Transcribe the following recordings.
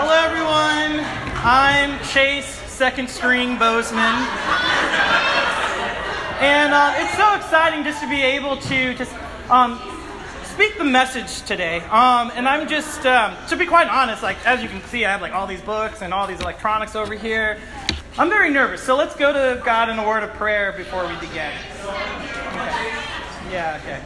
Hello, everyone. I'm Chase, second string Bozeman. And uh, it's so exciting just to be able to just um, speak the message today. Um, and I'm just, um, to be quite honest, like as you can see, I have like all these books and all these electronics over here. I'm very nervous, so let's go to God in a word of prayer before we begin. Okay. Yeah, okay.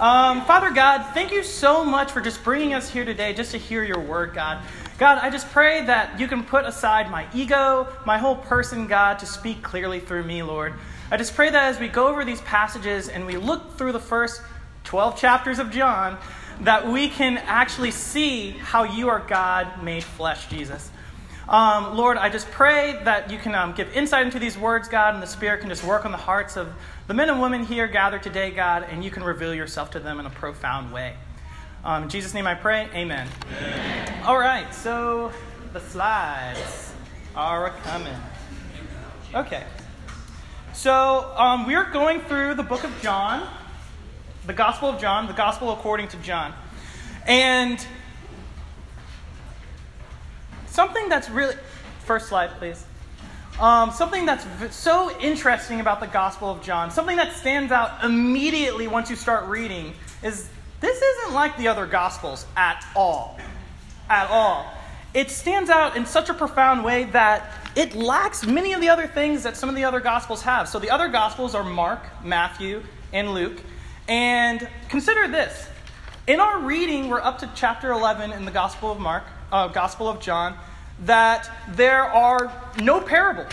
Um, Father God, thank you so much for just bringing us here today just to hear your word, God. God, I just pray that you can put aside my ego, my whole person, God, to speak clearly through me, Lord. I just pray that as we go over these passages and we look through the first 12 chapters of John, that we can actually see how you are God made flesh, Jesus. Um, Lord, I just pray that you can um, give insight into these words, God, and the Spirit can just work on the hearts of the men and women here gathered today, God, and you can reveal yourself to them in a profound way. Um, in Jesus' name I pray, amen. amen. All right, so the slides are coming. Okay. So um, we're going through the book of John, the Gospel of John, the Gospel according to John. And something that's really. First slide, please. Um, something that's so interesting about the Gospel of John, something that stands out immediately once you start reading, is this isn't like the other Gospels at all. At all. It stands out in such a profound way that it lacks many of the other things that some of the other Gospels have. So the other Gospels are Mark, Matthew, and Luke. And consider this. In our reading, we're up to chapter 11 in the Gospel of Mark, uh, Gospel of John that there are no parables.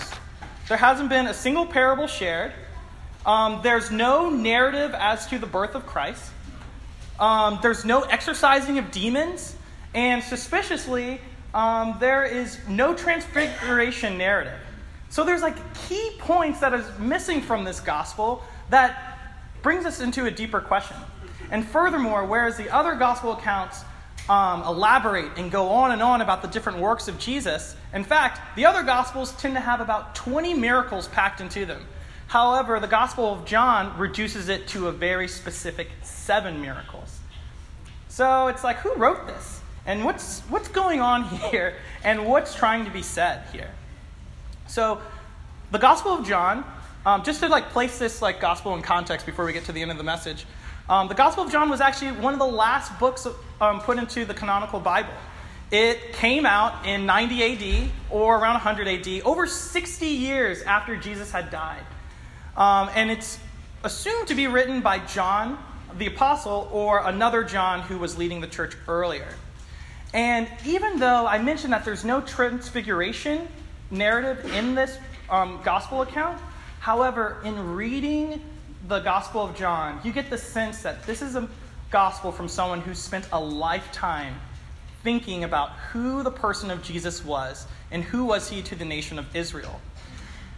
There hasn't been a single parable shared. Um, there's no narrative as to the birth of Christ. Um, there's no exorcising of demons. And suspiciously, um, there is no transfiguration narrative. So there's like key points that is missing from this gospel that brings us into a deeper question. And furthermore, whereas the other gospel accounts um, elaborate and go on and on about the different works of Jesus. In fact, the other Gospels tend to have about 20 miracles packed into them. However, the Gospel of John reduces it to a very specific seven miracles. So it's like, who wrote this? And what's, what's going on here? And what's trying to be said here? So, the Gospel of John, um, just to like place this like gospel in context before we get to the end of the message, um, the Gospel of John was actually one of the last books um, put into the canonical Bible. It came out in 90 AD or around 100 AD, over 60 years after Jesus had died. Um, and it's assumed to be written by John the Apostle or another John who was leading the church earlier. And even though I mentioned that there's no transfiguration narrative in this um, gospel account, however, in reading the Gospel of John, you get the sense that this is a gospel from someone who spent a lifetime thinking about who the person of Jesus was and who was he to the nation of Israel.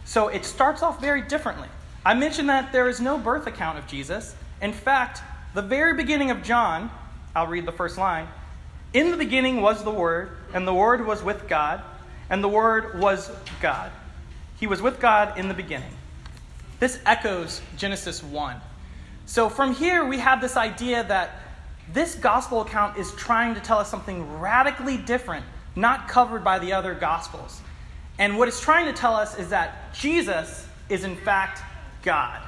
So it starts off very differently. I mentioned that there is no birth account of Jesus. In fact, the very beginning of John, I'll read the first line. In the beginning was the Word, and the Word was with God, and the Word was God. He was with God in the beginning. This echoes Genesis 1. So from here, we have this idea that this gospel account is trying to tell us something radically different, not covered by the other gospels. And what it's trying to tell us is that Jesus is, in fact, God.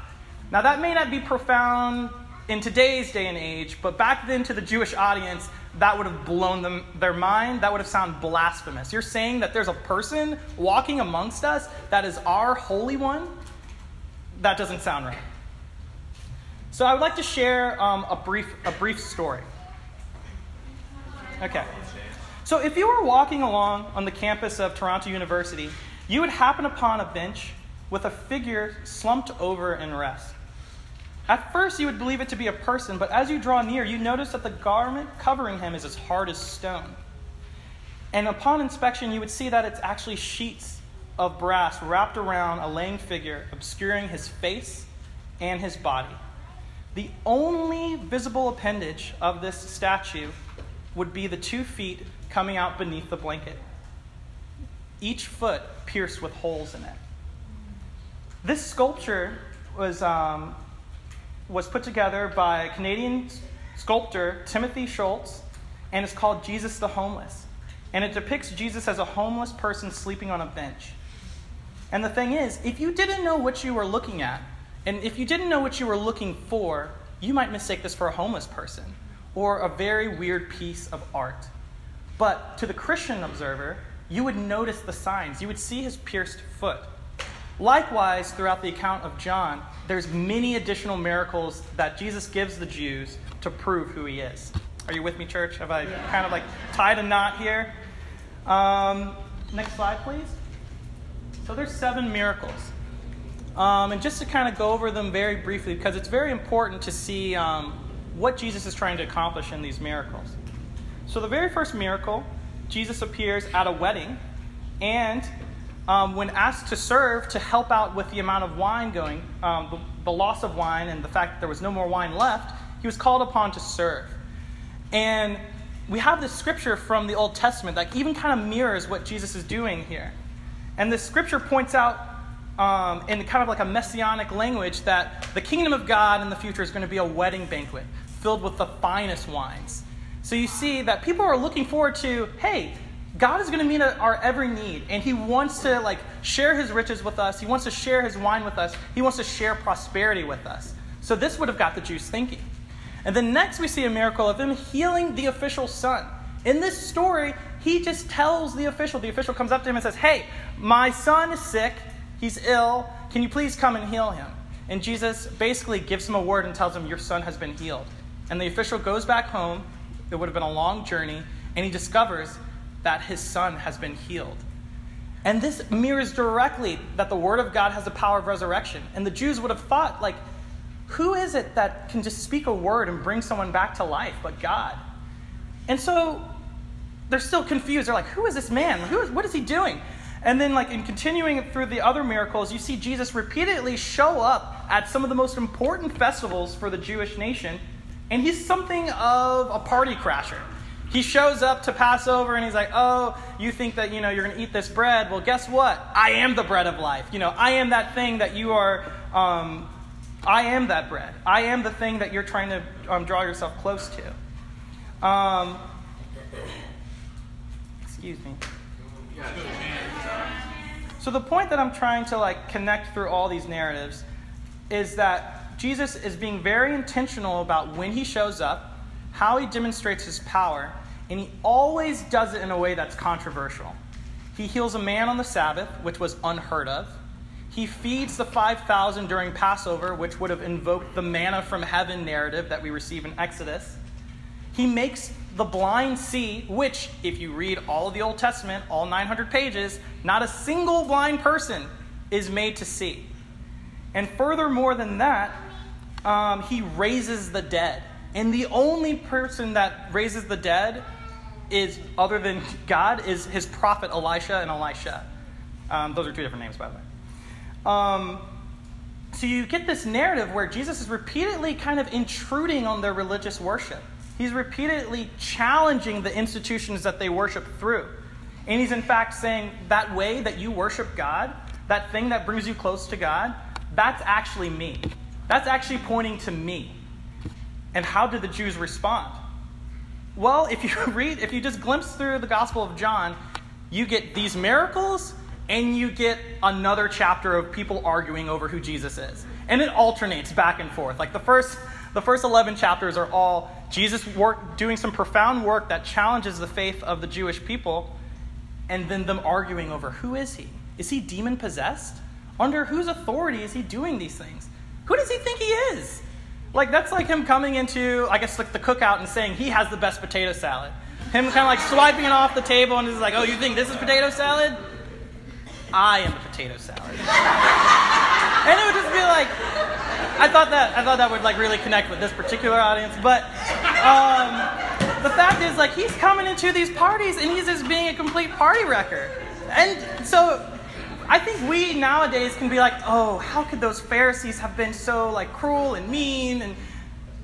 Now, that may not be profound in today's day and age, but back then to the Jewish audience, that would have blown them, their mind. That would have sounded blasphemous. You're saying that there's a person walking amongst us that is our Holy One? that doesn't sound right. So I would like to share um, a, brief, a brief story. Okay. So if you were walking along on the campus of Toronto University, you would happen upon a bench with a figure slumped over in rest. At first, you would believe it to be a person, but as you draw near, you notice that the garment covering him is as hard as stone. And upon inspection, you would see that it's actually sheets of brass wrapped around a laying figure, obscuring his face and his body. The only visible appendage of this statue would be the two feet coming out beneath the blanket, each foot pierced with holes in it. This sculpture was, um, was put together by Canadian sculptor Timothy Schmalz and it's called Jesus the Homeless. and it depicts Jesus as a homeless person sleeping on a bench. And the thing is, if you didn't know what you were looking at, and if you didn't know what you were looking for, you might mistake this for a homeless person or a very weird piece of art. But to the Christian observer, you would notice the signs. You would see his pierced foot. Likewise, throughout the account of John, there's many additional miracles that Jesus gives the Jews to prove who he is. Are you with me, church? Have I kind of like tied a knot here? Um, next slide, please. So there's seven miracles. Um, and just to kind of go over them very briefly, because it's very important to see um, what Jesus is trying to accomplish in these miracles. So the very first miracle, Jesus appears at a wedding, and um, when asked to serve to help out with the amount of wine going, um, the, the loss of wine, and the fact that there was no more wine left, he was called upon to serve. And we have this scripture from the Old Testament that even kind of mirrors what Jesus is doing here. And this scripture points out um, in kind of like a messianic language that the kingdom of God in the future is going to be a wedding banquet filled with the finest wines. So you see that people are looking forward to, hey, God is going to meet our every need, and He wants to like share His riches with us. He wants to share His wine with us. He wants to share prosperity with us. So this would have got the Jews thinking. And then next we see a miracle of him healing the official's son. In this story, he just tells the official. The official comes up to him and says, Hey, my son is sick. He's ill. Can you please come and heal him? And Jesus basically gives him a word and tells him, Your son has been healed. And the official goes back home. It would have been a long journey. And he discovers that his son has been healed. And this mirrors directly that the word of God has the power of resurrection. And the Jews would have thought, like, who is it that can just speak a word and bring someone back to life but God? And so they're still confused. They're like, who is this man? Who is, what is he doing? And then, like, in continuing through the other miracles, you see Jesus repeatedly show up at some of the most important festivals for the Jewish nation, and he's something of a party crasher. He shows up to Passover and he's like, Oh, you think that, you know, you're going to eat this bread? Well, guess what? I am the bread of life. You know, I am that thing that you are um, I am that bread. I am the thing that you're trying to um, draw yourself close to. Um, excuse me. So the point that I'm trying to like connect through all these narratives is that Jesus is being very intentional about when he shows up, how he demonstrates his power, and he always does it in a way that's controversial. He heals a man on the Sabbath, which was unheard of. He feeds the 5,000 during Passover, which would have invoked the manna from heaven narrative that we receive in Exodus. He makes the blind see, which, if you read all of the Old Testament, all 900 pages, not a single blind person is made to see. And furthermore than that, um, he raises the dead. And the only person that raises the dead is, other than God, is his prophet Elijah and Elisha. Um, those are two different names, by the way. Um, so you get this narrative where Jesus is repeatedly kind of intruding on their religious worship. He's repeatedly challenging the institutions that they worship through. And he's in fact saying that way that you worship God, that thing that brings you close to God, that's actually me. That's actually pointing to me. And how did the Jews respond? Well, if you read, if you just glimpse through the Gospel of John, you get these miracles and you get another chapter of people arguing over who Jesus is. And it alternates back and forth. Like the first the first 11 chapters are all Jesus work, doing some profound work that challenges the faith of the Jewish people, and then them arguing over who is he? Is he demon possessed? Under whose authority is he doing these things? Who does he think he is? Like, that's like him coming into, I guess, like the cookout and saying he has the best potato salad. Him kind of like swiping it off the table and is like, oh, you think this is potato salad? I am the potato salad. and it would just be like, I thought that I thought that would like really connect with this particular audience. But um, the fact is, like, he's coming into these parties and he's just being a complete party wrecker. And so I think we nowadays can be like, oh, how could those Pharisees have been so like cruel and mean? And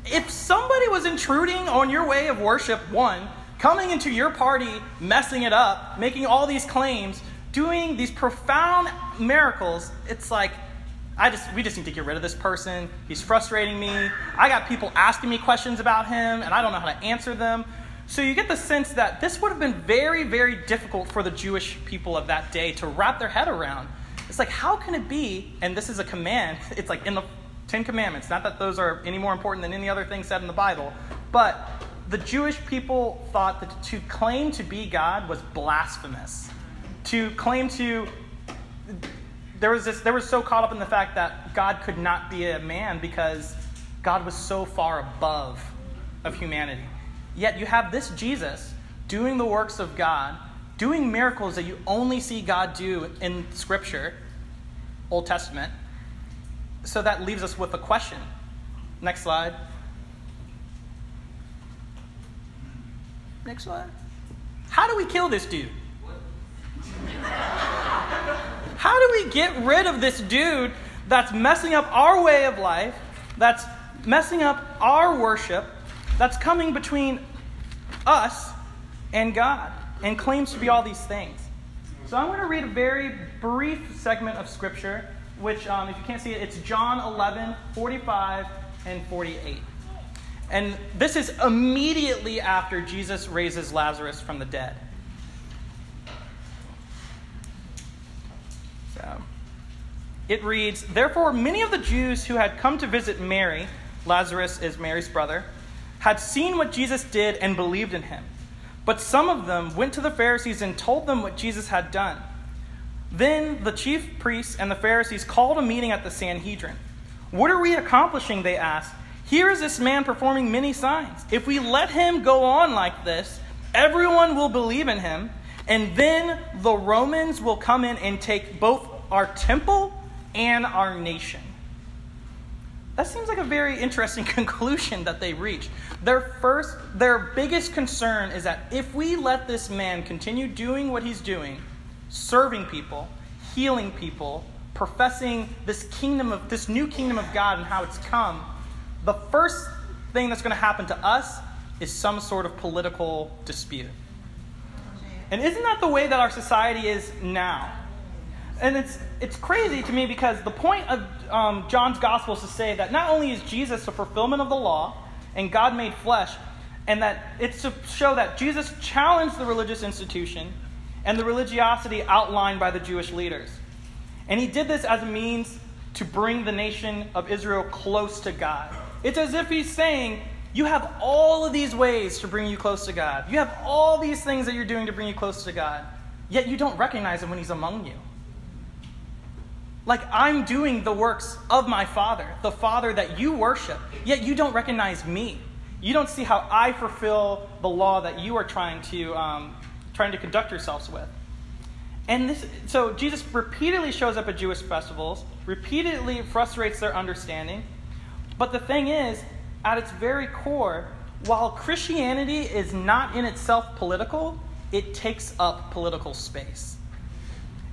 if somebody was intruding on your way of worship, one, coming into your party, messing it up, making all these claims, doing these profound miracles, it's like, I just, we just need to get rid of this person. He's frustrating me. I got people asking me questions about him, and I don't know how to answer them. So you get the sense that this would have been very, very difficult for the Jewish people of that day to wrap their head around. It's like, how can it be? And this is a command. It's like in the Ten Commandments. Not that those are any more important than any other thing said in the Bible, but the Jewish people thought that to claim to be God was blasphemous. To claim to there was this they were so caught up in the fact that God could not be a man because God was so far above of humanity. Yet you have this Jesus doing the works of God, doing miracles that you only see God do in scripture, Old Testament. So that leaves us with a question. Next slide. Next slide. How do we kill this dude? How do we get rid of this dude that's messing up our way of life, that's messing up our worship, that's coming between us and God and claims to be all these things? So I'm going to read a very brief segment of Scripture, which, um, if you can't see it, it's John 11, 45 and 48. And this is immediately after Jesus raises Lazarus from the dead. So it reads Therefore, many of the Jews who had come to visit Mary, Lazarus is Mary's brother, had seen what Jesus did and believed in him. But some of them went to the Pharisees and told them what Jesus had done. Then the chief priests and the Pharisees called a meeting at the Sanhedrin. What are we accomplishing? They asked. Here is this man performing many signs. If we let him go on like this, everyone will believe in him, and then the Romans will come in and take both our temple and our nation. That seems like a very interesting conclusion that they reach. Their first, their biggest concern is that if we let this man continue doing what he's doing, serving people, healing people, professing this kingdom of this new kingdom of God and how it's come, the first thing that's going to happen to us is some sort of political dispute. And isn't that the way that our society is now? And it's, it's crazy to me because the point of um, John's gospel is to say that not only is Jesus the fulfillment of the law and God made flesh, and that it's to show that Jesus challenged the religious institution and the religiosity outlined by the Jewish leaders. And he did this as a means to bring the nation of Israel close to God. It's as if he's saying, You have all of these ways to bring you close to God. You have all these things that you're doing to bring you close to God, yet you don't recognize him when he's among you. Like I'm doing the works of my Father, the Father that you worship, yet you don't recognize me. You don't see how I fulfill the law that you are trying to, um, trying to conduct yourselves with. And this, so Jesus repeatedly shows up at Jewish festivals, repeatedly frustrates their understanding, but the thing is, at its very core, while Christianity is not in itself political, it takes up political space.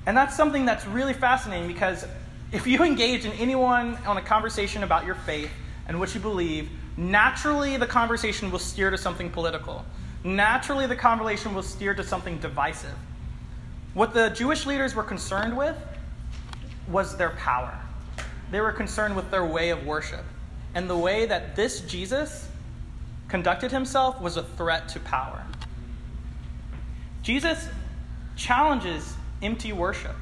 And that's something that's really fascinating because if you engage in anyone on a conversation about your faith and what you believe, naturally the conversation will steer to something political. Naturally, the conversation will steer to something divisive. What the Jewish leaders were concerned with was their power. They were concerned with their way of worship. And the way that this Jesus conducted himself was a threat to power. Jesus challenges empty worship,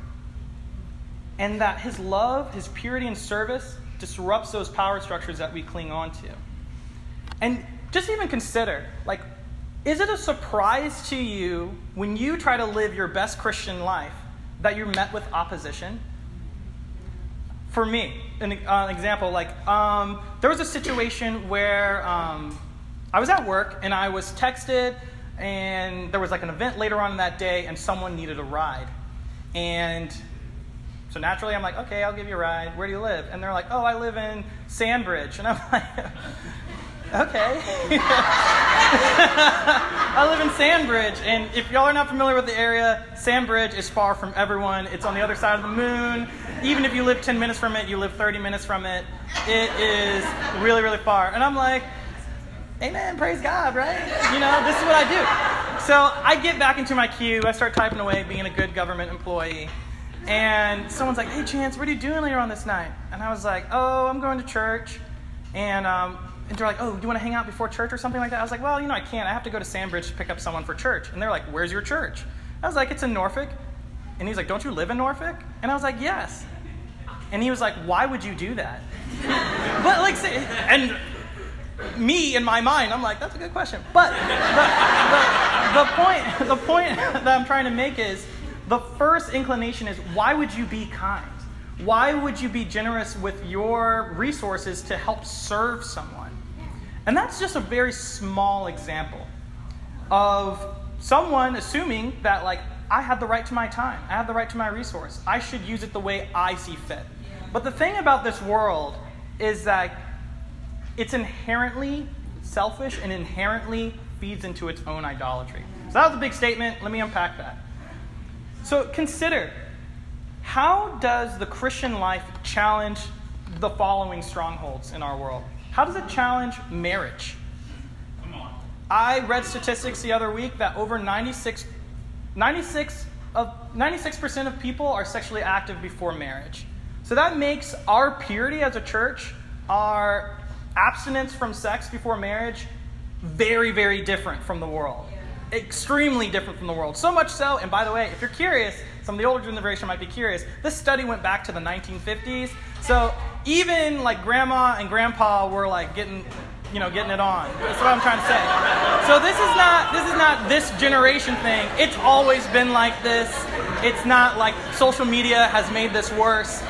and that his love, his purity, and service disrupts those power structures that we cling on to. And just even consider like, is it a surprise to you when you try to live your best Christian life that you're met with opposition? for me, an, uh, example, like um, there was a situation where um, I was at work and I was texted, and there was like an event later on that day, and someone needed a ride. And so naturally, I'm like, okay, I'll give you a ride. Where do you live? And they're like, oh, I live in Sandbridge. And I'm like, okay. I live in Sandbridge, and if y'all are not familiar with the area, Sandbridge is far from everyone. It's on the other side of the moon. Even if you live 10 minutes from it, you live 30 minutes from it. It is really, really far. And I'm like, Amen, praise God, right? You know, this is what I do. So I get back into my queue, I start typing away, being a good government employee. And someone's like, hey, Chance, what are you doing later on this night? And I was like, oh, I'm going to church. And um, and they're like, oh, do you want to hang out before church or something like that? I was like, well, you know, I can't. I have to go to Sandbridge to pick up someone for church. And they're like, where's your church? I was like, it's in Norfolk. And he's like, don't you live in Norfolk? And I was like, yes. And he was like, why would you do that? but like, say and me in my mind, I'm like, that's a good question. But the, the, the point, the point that I'm trying to make is the first inclination is why would you be kind? Why would you be generous with your resources to help serve someone? And that's just a very small example of someone assuming that, like, I have the right to my time, I have the right to my resource, I should use it the way I see fit. But the thing about this world is that it's inherently selfish and inherently feeds into its own idolatry. So that was a big statement. Let me unpack that. So consider how does the Christian life challenge the following strongholds in our world? How does it challenge marriage? Come on. I read statistics the other week that over 96, 96 of 96% of people are sexually active before marriage. So that makes our purity as a church, our abstinence from sex before marriage, very, very different from the world. Extremely different from the world. So much so, and by the way, if you're curious, some of the older generation might be curious. This study went back to the 1950s. So even like grandma and grandpa were like getting, you know, getting it on. That's what I'm trying to say. So this is not this is not this generation thing. It's always been like this. It's not like social media has made this worse.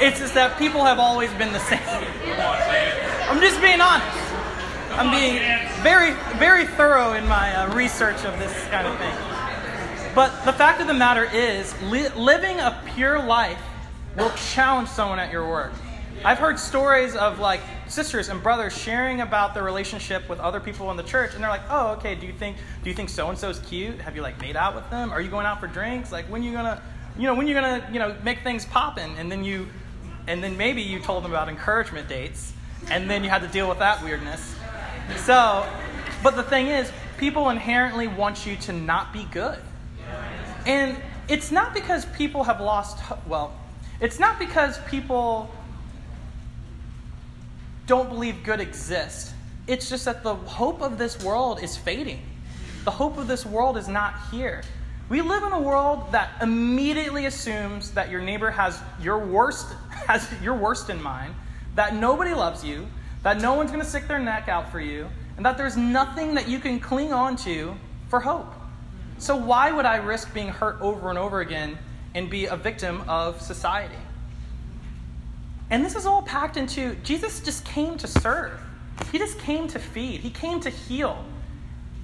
It's just that people have always been the same. I'm just being honest. I'm being very, very thorough in my uh, research of this kind of thing. But the fact of the matter is, li- living a pure life will challenge someone at your work. I've heard stories of like sisters and brothers sharing about their relationship with other people in the church, and they're like, "Oh, okay. Do you think do you think so and so's cute? Have you like made out with them? Are you going out for drinks? Like when you gonna, you know, when you gonna, you know, make things poppin'?" And then you, and then maybe you told them about encouragement dates, and then you had to deal with that weirdness. So, but the thing is, people inherently want you to not be good. And it's not because people have lost, well, it's not because people don't believe good exists. It's just that the hope of this world is fading. The hope of this world is not here. We live in a world that immediately assumes that your neighbor has your worst has your worst in mind, that nobody loves you, that no one's going to stick their neck out for you, and that there's nothing that you can cling on to for hope. So, why would I risk being hurt over and over again and be a victim of society? And this is all packed into Jesus just came to serve, He just came to feed, He came to heal.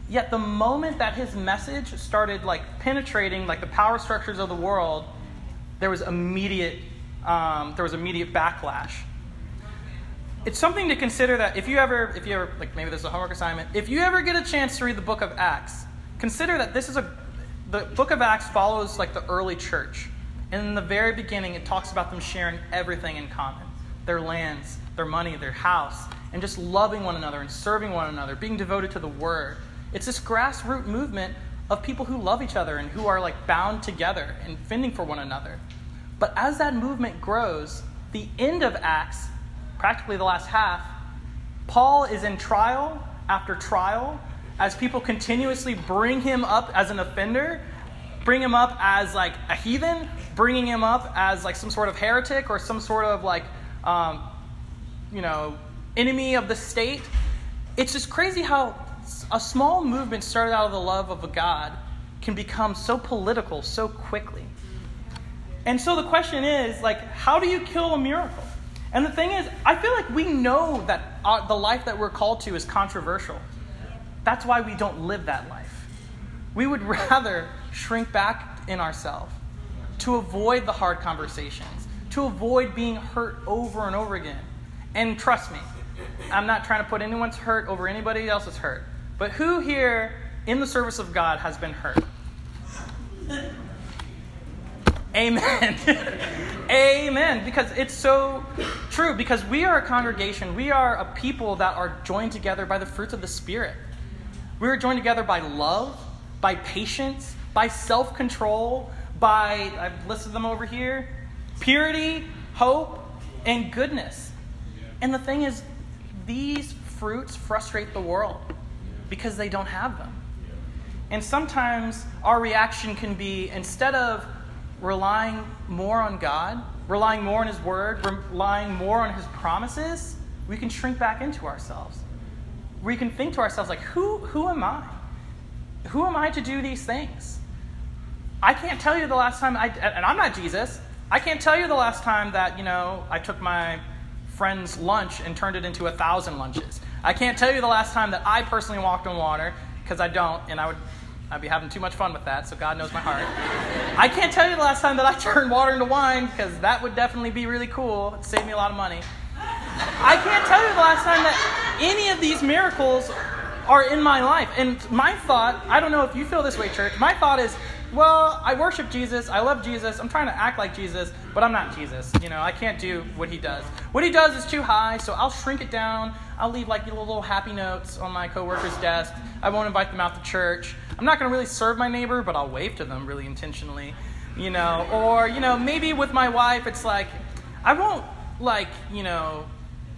Yet, the moment that His message started like penetrating like the power structures of the world, there was immediate, um, there was immediate backlash it's something to consider that if you ever if you ever like maybe this is a homework assignment. If you ever get a chance to read the book of acts consider that this is a the book of acts follows like the early church. And in the very beginning it talks about them sharing everything in common. Their lands their money their house and just loving one another and serving one another being devoted to the word. It's this grassroots movement of people who love each other and who are like bound together and fending for one another. But as that movement grows the end of acts practically the last half paul is in trial after trial as people continuously bring him up as an offender, bring him up as like a heathen, bringing him up as like some sort of heretic or some sort of like, um, you know, enemy of the state. It's just crazy how a small movement started out of the love of a God can become so political so quickly. And so the question is, like, how do you kill a miracle? And the thing is, I feel like we know that our, the life that we're called to is controversial. That's why we don't live that life. We would rather shrink back in ourselves to avoid the hard conversations, to avoid being hurt over and over again. And trust me, I'm not trying to put anyone's hurt over anybody else's hurt. But who here in the service of God has been hurt? Amen. Amen. Because it's so true. Because we are a congregation, we are a people that are joined together by the fruits of the Spirit. We are joined together by love, by patience, by self control, by, I've listed them over here, purity, hope, and goodness. And the thing is, these fruits frustrate the world because they don't have them. And sometimes our reaction can be instead of relying more on God, relying more on His Word, relying more on His promises, we can shrink back into ourselves. We can think to ourselves, like, who, who am I? Who am I to do these things? I can't tell you the last time I, and I'm not Jesus, I can't tell you the last time that, you know, I took my friend's lunch and turned it into a thousand lunches. I can't tell you the last time that I personally walked on water, because I don't, and I would I'd be having too much fun with that, so God knows my heart. I can't tell you the last time that I turned water into wine, because that would definitely be really cool. It'd save me a lot of money. I can't tell you the last time that any of these miracles are in my life. And my thought, I don't know if you feel this way, church, my thought is, well, I worship Jesus, I love Jesus, I'm trying to act like Jesus, but I'm not Jesus. You know, I can't do what he does. What he does is too high, so I'll shrink it down. I'll leave like little, happy notes on my coworker's desk. I won't invite them out to church. I'm not going to really serve my neighbor, but I'll wave to them really intentionally. You know, or, you know, maybe with my wife, it's like, I won't, like, you know,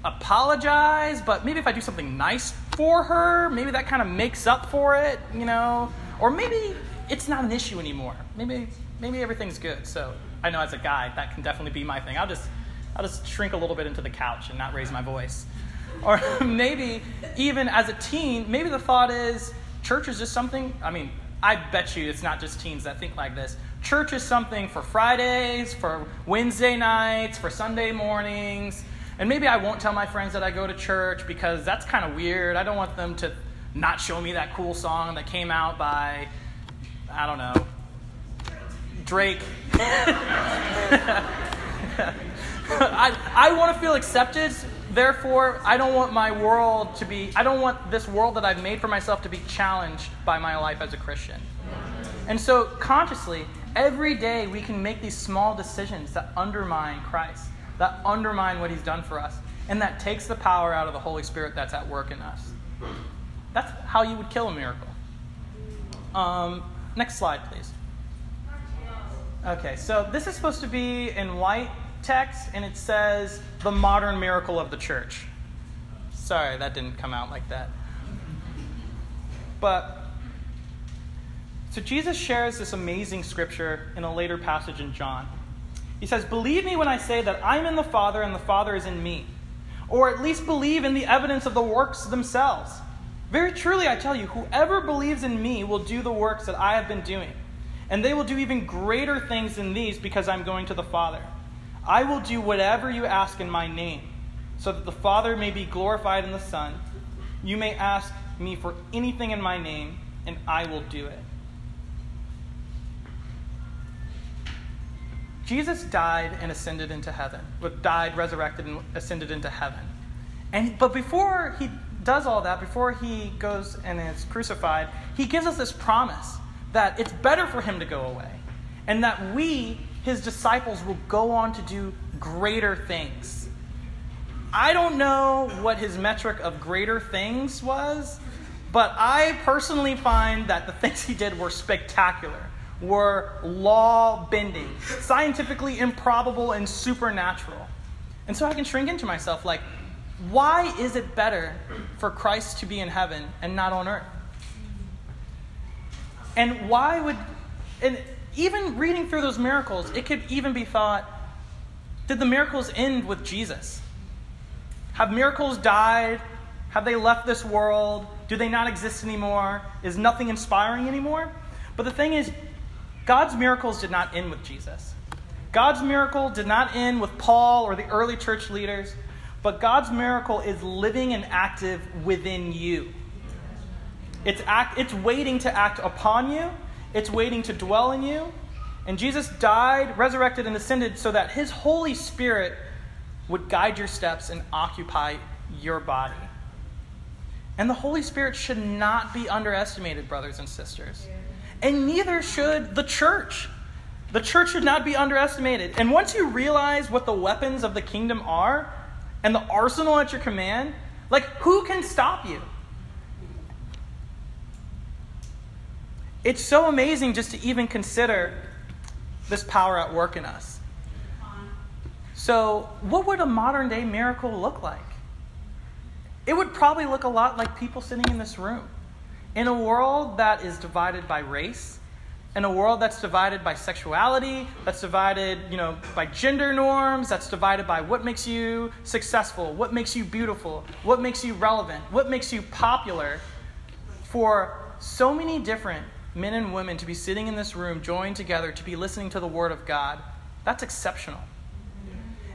apologize, but maybe if I do something nice for her, maybe that kind of makes up for it, you know? Or maybe it's not an issue anymore. Maybe maybe everything's good. So I know as a guy that can definitely be my thing. I'll just I'll just shrink a little bit into the couch and not raise my voice. Or maybe even as a teen, maybe the thought is church is just something. I mean, I bet you it's not just teens that think like this. Church is something for Fridays, for Wednesday nights, for Sunday mornings. And maybe I won't tell my friends that I go to church because that's kind of weird. I don't want them to not show me that cool song that came out by I don't know, Drake. I, I want to feel accepted. Therefore, I don't want my world to be, I don't want this world that I've made for myself to be challenged by my life as a Christian. And so, consciously, every day we can make these small decisions that undermine Christ, that undermine what He's done for us, and that takes the power out of the Holy Spirit that's at work in us. That's how you would kill a miracle. Um, Next slide, please. Okay, so this is supposed to be in white text, and it says the modern miracle of the church. Sorry, that didn't come out like that. But, so Jesus shares this amazing scripture in a later passage in John. He says, Believe me when I say that I'm in the Father and the Father is in me. Or at least believe in the evidence of the works themselves. Very truly, I tell you, whoever believes in me will do the works that I have been doing. And they will do even greater things than these because I'm going to the Father. I will do whatever you ask in my name, so that the Father may be glorified in the Son. You may ask me for anything in my name, and I will do it. Jesus died and ascended into heaven. Died, resurrected, and ascended into heaven. And but before he does all that, before he goes and is crucified, he gives us this promise that it's better for him to go away and that we, his disciples, will go on to do greater things. I don't know what his metric of greater things was, but I personally find that the things he did were spectacular, were law bending, scientifically improbable, and supernatural. And so I can shrink into myself like, why is it better for Christ to be in heaven and not on earth? And why would, and even reading through those miracles, it could even be thought did the miracles end with Jesus? Have miracles died? Have they left this world? Do they not exist anymore? Is nothing inspiring anymore? But the thing is, God's miracles did not end with Jesus. God's miracle did not end with Paul or the early church leaders. But God's miracle is living and active within you. It's, act, it's waiting to act upon you, it's waiting to dwell in you. And Jesus died, resurrected, and ascended so that his Holy Spirit would guide your steps and occupy your body. And the Holy Spirit should not be underestimated, brothers and sisters. And neither should the church. The church should not be underestimated. And once you realize what the weapons of the kingdom are, and the arsenal at your command, like who can stop you? It's so amazing just to even consider this power at work in us. So, what would a modern day miracle look like? it would probably look a lot like people sitting in this room. In a world that is divided by race, in a world that's divided by sexuality, that's divided, you know, by gender norms, that's divided by what makes you successful, what makes you beautiful, what makes you relevant, what makes you popular, for so many different men and women to be sitting in this room, joined together, to be listening to the Word of God, that's exceptional.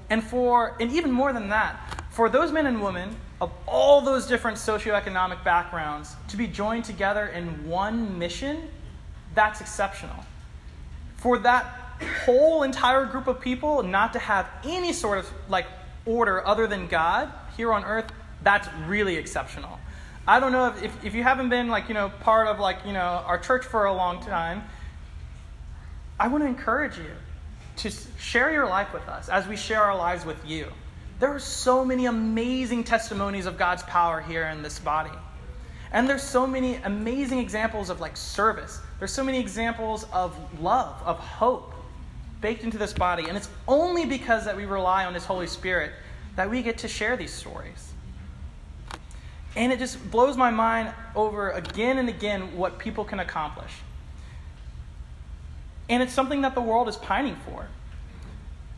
And for, and even more than that, for those men and women of all those different socioeconomic backgrounds to be joined together in one mission, that's exceptional. For that whole entire group of people not to have any sort of like order other than God here on earth, that's really exceptional. I don't know if, if, if you haven't been like, you know, part of like, you know, our church for a long time, I want to encourage you to share your life with us as we share our lives with you. There are so many amazing testimonies of God's power here in this body. And there's so many amazing examples of like service. There's so many examples of love, of hope baked into this body. And it's only because that we rely on His Holy Spirit that we get to share these stories. And it just blows my mind over again and again what people can accomplish. And it's something that the world is pining for.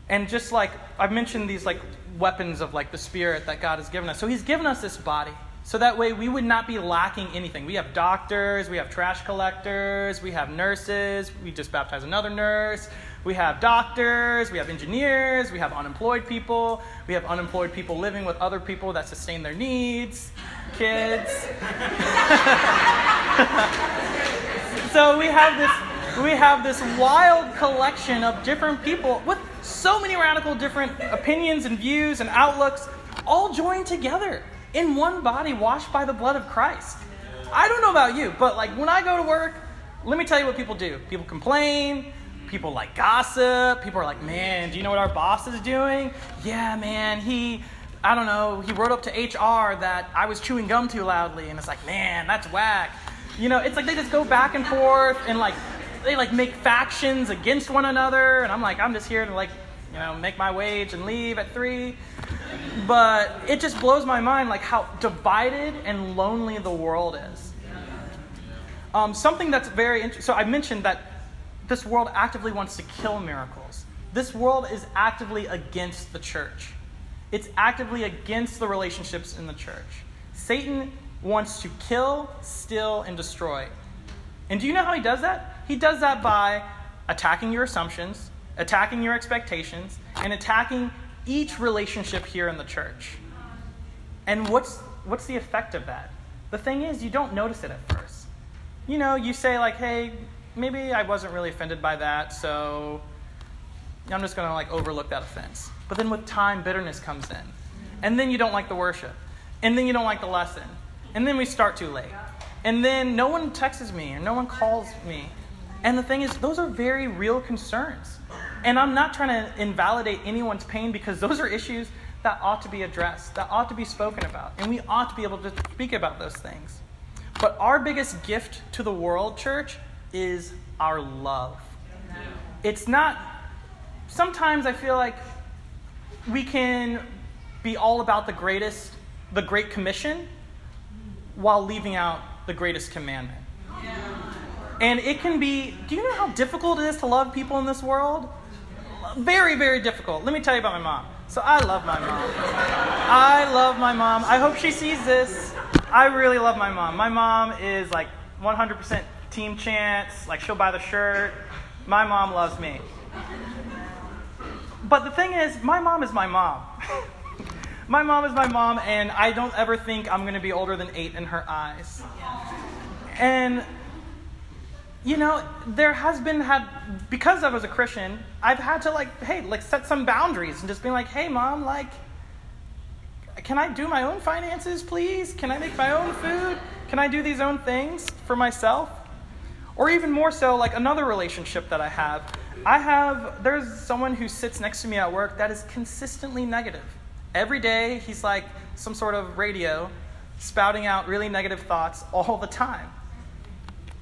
And just like I've mentioned these like weapons of like the spirit that God has given us. So he's given us this body. So that way we would not be lacking anything. We have doctors, we have trash collectors, we have nurses, we just baptized another nurse, we have doctors, we have engineers, we have unemployed people, we have unemployed people living with other people that sustain their needs, kids. so we have this we have this wild collection of different people with so many radical different opinions and views and outlooks all joined together in one body washed by the blood of Christ. I don't know about you, but like when I go to work, let me tell you what people do. People complain, people like gossip, people are like, "Man, do you know what our boss is doing?" "Yeah, man, he I don't know, he wrote up to HR that I was chewing gum too loudly." And it's like, "Man, that's whack." You know, it's like they just go back and forth and like they like make factions against one another and I'm like, "I'm just here to like, you know, make my wage and leave at 3." But it just blows my mind like how divided and lonely the world is. Um, something that's very interesting. So I mentioned that this world actively wants to kill miracles. This world is actively against the church. It's actively against the relationships in the church. Satan wants to kill, steal, and destroy. And do you know how he does that? He does that by attacking your assumptions, attacking your expectations, and attacking each relationship here in the church. And what's, what's the effect of that? The thing is, you don't notice it at first. You know, you say, like, hey, maybe I wasn't really offended by that, so I'm just going to, like, overlook that offense. But then with time, bitterness comes in. And then you don't like the worship. And then you don't like the lesson. And then we start too late. And then no one texts me and no one calls me. And the thing is, those are very real concerns. And I'm not trying to invalidate anyone's pain because those are issues that ought to be addressed, that ought to be spoken about. And we ought to be able to speak about those things. But our biggest gift to the world, church, is our love. It's not, sometimes I feel like we can be all about the greatest, the Great Commission, while leaving out the greatest commandment. And it can be, do you know how difficult it is to love people in this world? very, very difficult. Let me tell you about my mom. So I love my mom. I love my mom. I hope she sees this. I really love my mom. My mom is like 100% team chance. Like she'll buy the shirt. My mom loves me. But the thing is, my mom is my mom. my mom is my mom, and I don't ever think I'm going to be older than eight in her eyes. And you know, there has been had because I was a Christian, I've had to like, hey, like set some boundaries and just be like, hey, mom, like, can I do my own finances, please? Can I make my own food? Can I do these own things for myself? Or even more so, like another relationship that I have. I have, there's someone who sits next to me at work that is consistently negative. Every day, he's like some sort of radio spouting out really negative thoughts all the time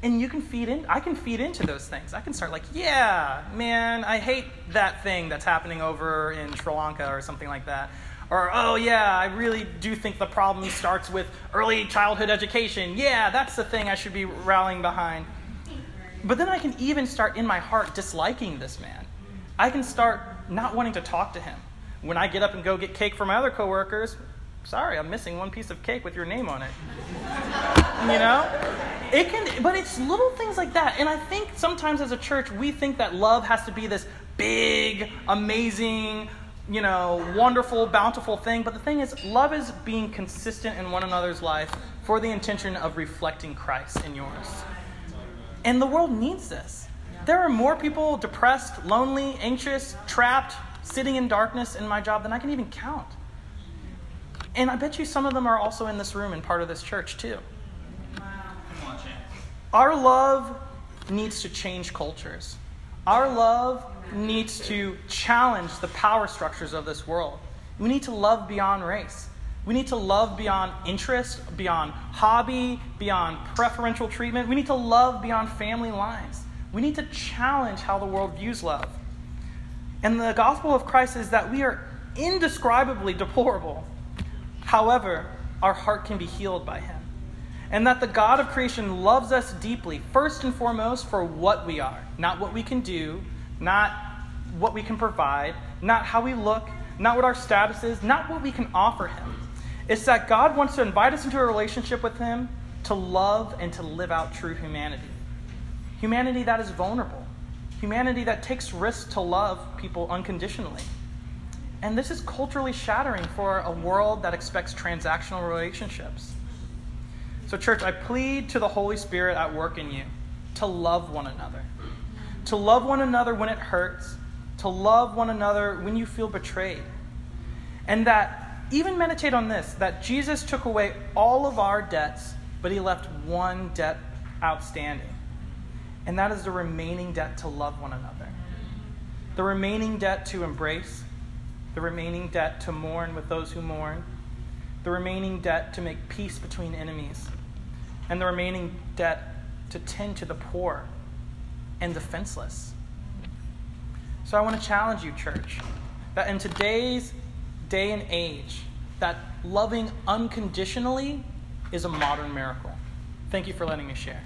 and you can feed in i can feed into those things i can start like yeah man i hate that thing that's happening over in sri lanka or something like that Or, oh, yeah, I really do think the problem starts with early childhood education. Yeah, that's the thing I should be rallying behind. But then I can even start in my heart disliking this man. I can start not wanting to talk to him. When I get up and go get cake for my other coworkers, sorry, I'm missing one piece of cake with your name on it. you know? It can but it's little things like that. And I think sometimes as a church we think that love has to be this big, amazing, you know, wonderful, bountiful thing. But the thing is, love is being consistent in one another's life for the intention of reflecting Christ in yours. And the world needs this. There are more people depressed, lonely, anxious, trapped, sitting in darkness in my job than I can even count. And I bet you some of them are also in this room and part of this church too. Our love needs to change cultures. Our love needs to challenge the power structures of this world. We need to love beyond race. We need to love beyond interest, beyond hobby, beyond preferential treatment. We need to love beyond family lines. We need to challenge how the world views love. And the gospel of Christ is that we are indescribably deplorable. However, our heart can be healed by Him. And that the God of creation loves us deeply, first and foremost, for what we are, not what we can do, not what we can provide, not how we look, not what our status is, not what we can offer Him. It's that God wants to invite us into a relationship with Him to love and to live out true humanity. Humanity that is vulnerable, humanity that takes risks to love people unconditionally. And this is culturally shattering for a world that expects transactional relationships. So, church, I plead to the Holy Spirit at work in you to love one another to love one another when it hurts, to love one another when you feel betrayed. And that, even meditate on this, that Jesus took away all of our debts, but he left one debt outstanding. And that is the remaining debt to love one another. The remaining debt to embrace, the remaining debt to mourn with those who mourn, the remaining debt to make peace between enemies, and the remaining debt to tend to the poor and defenseless. So I want to challenge you, church, that in today's day and age, that loving unconditionally is a modern miracle. Thank you for letting me share.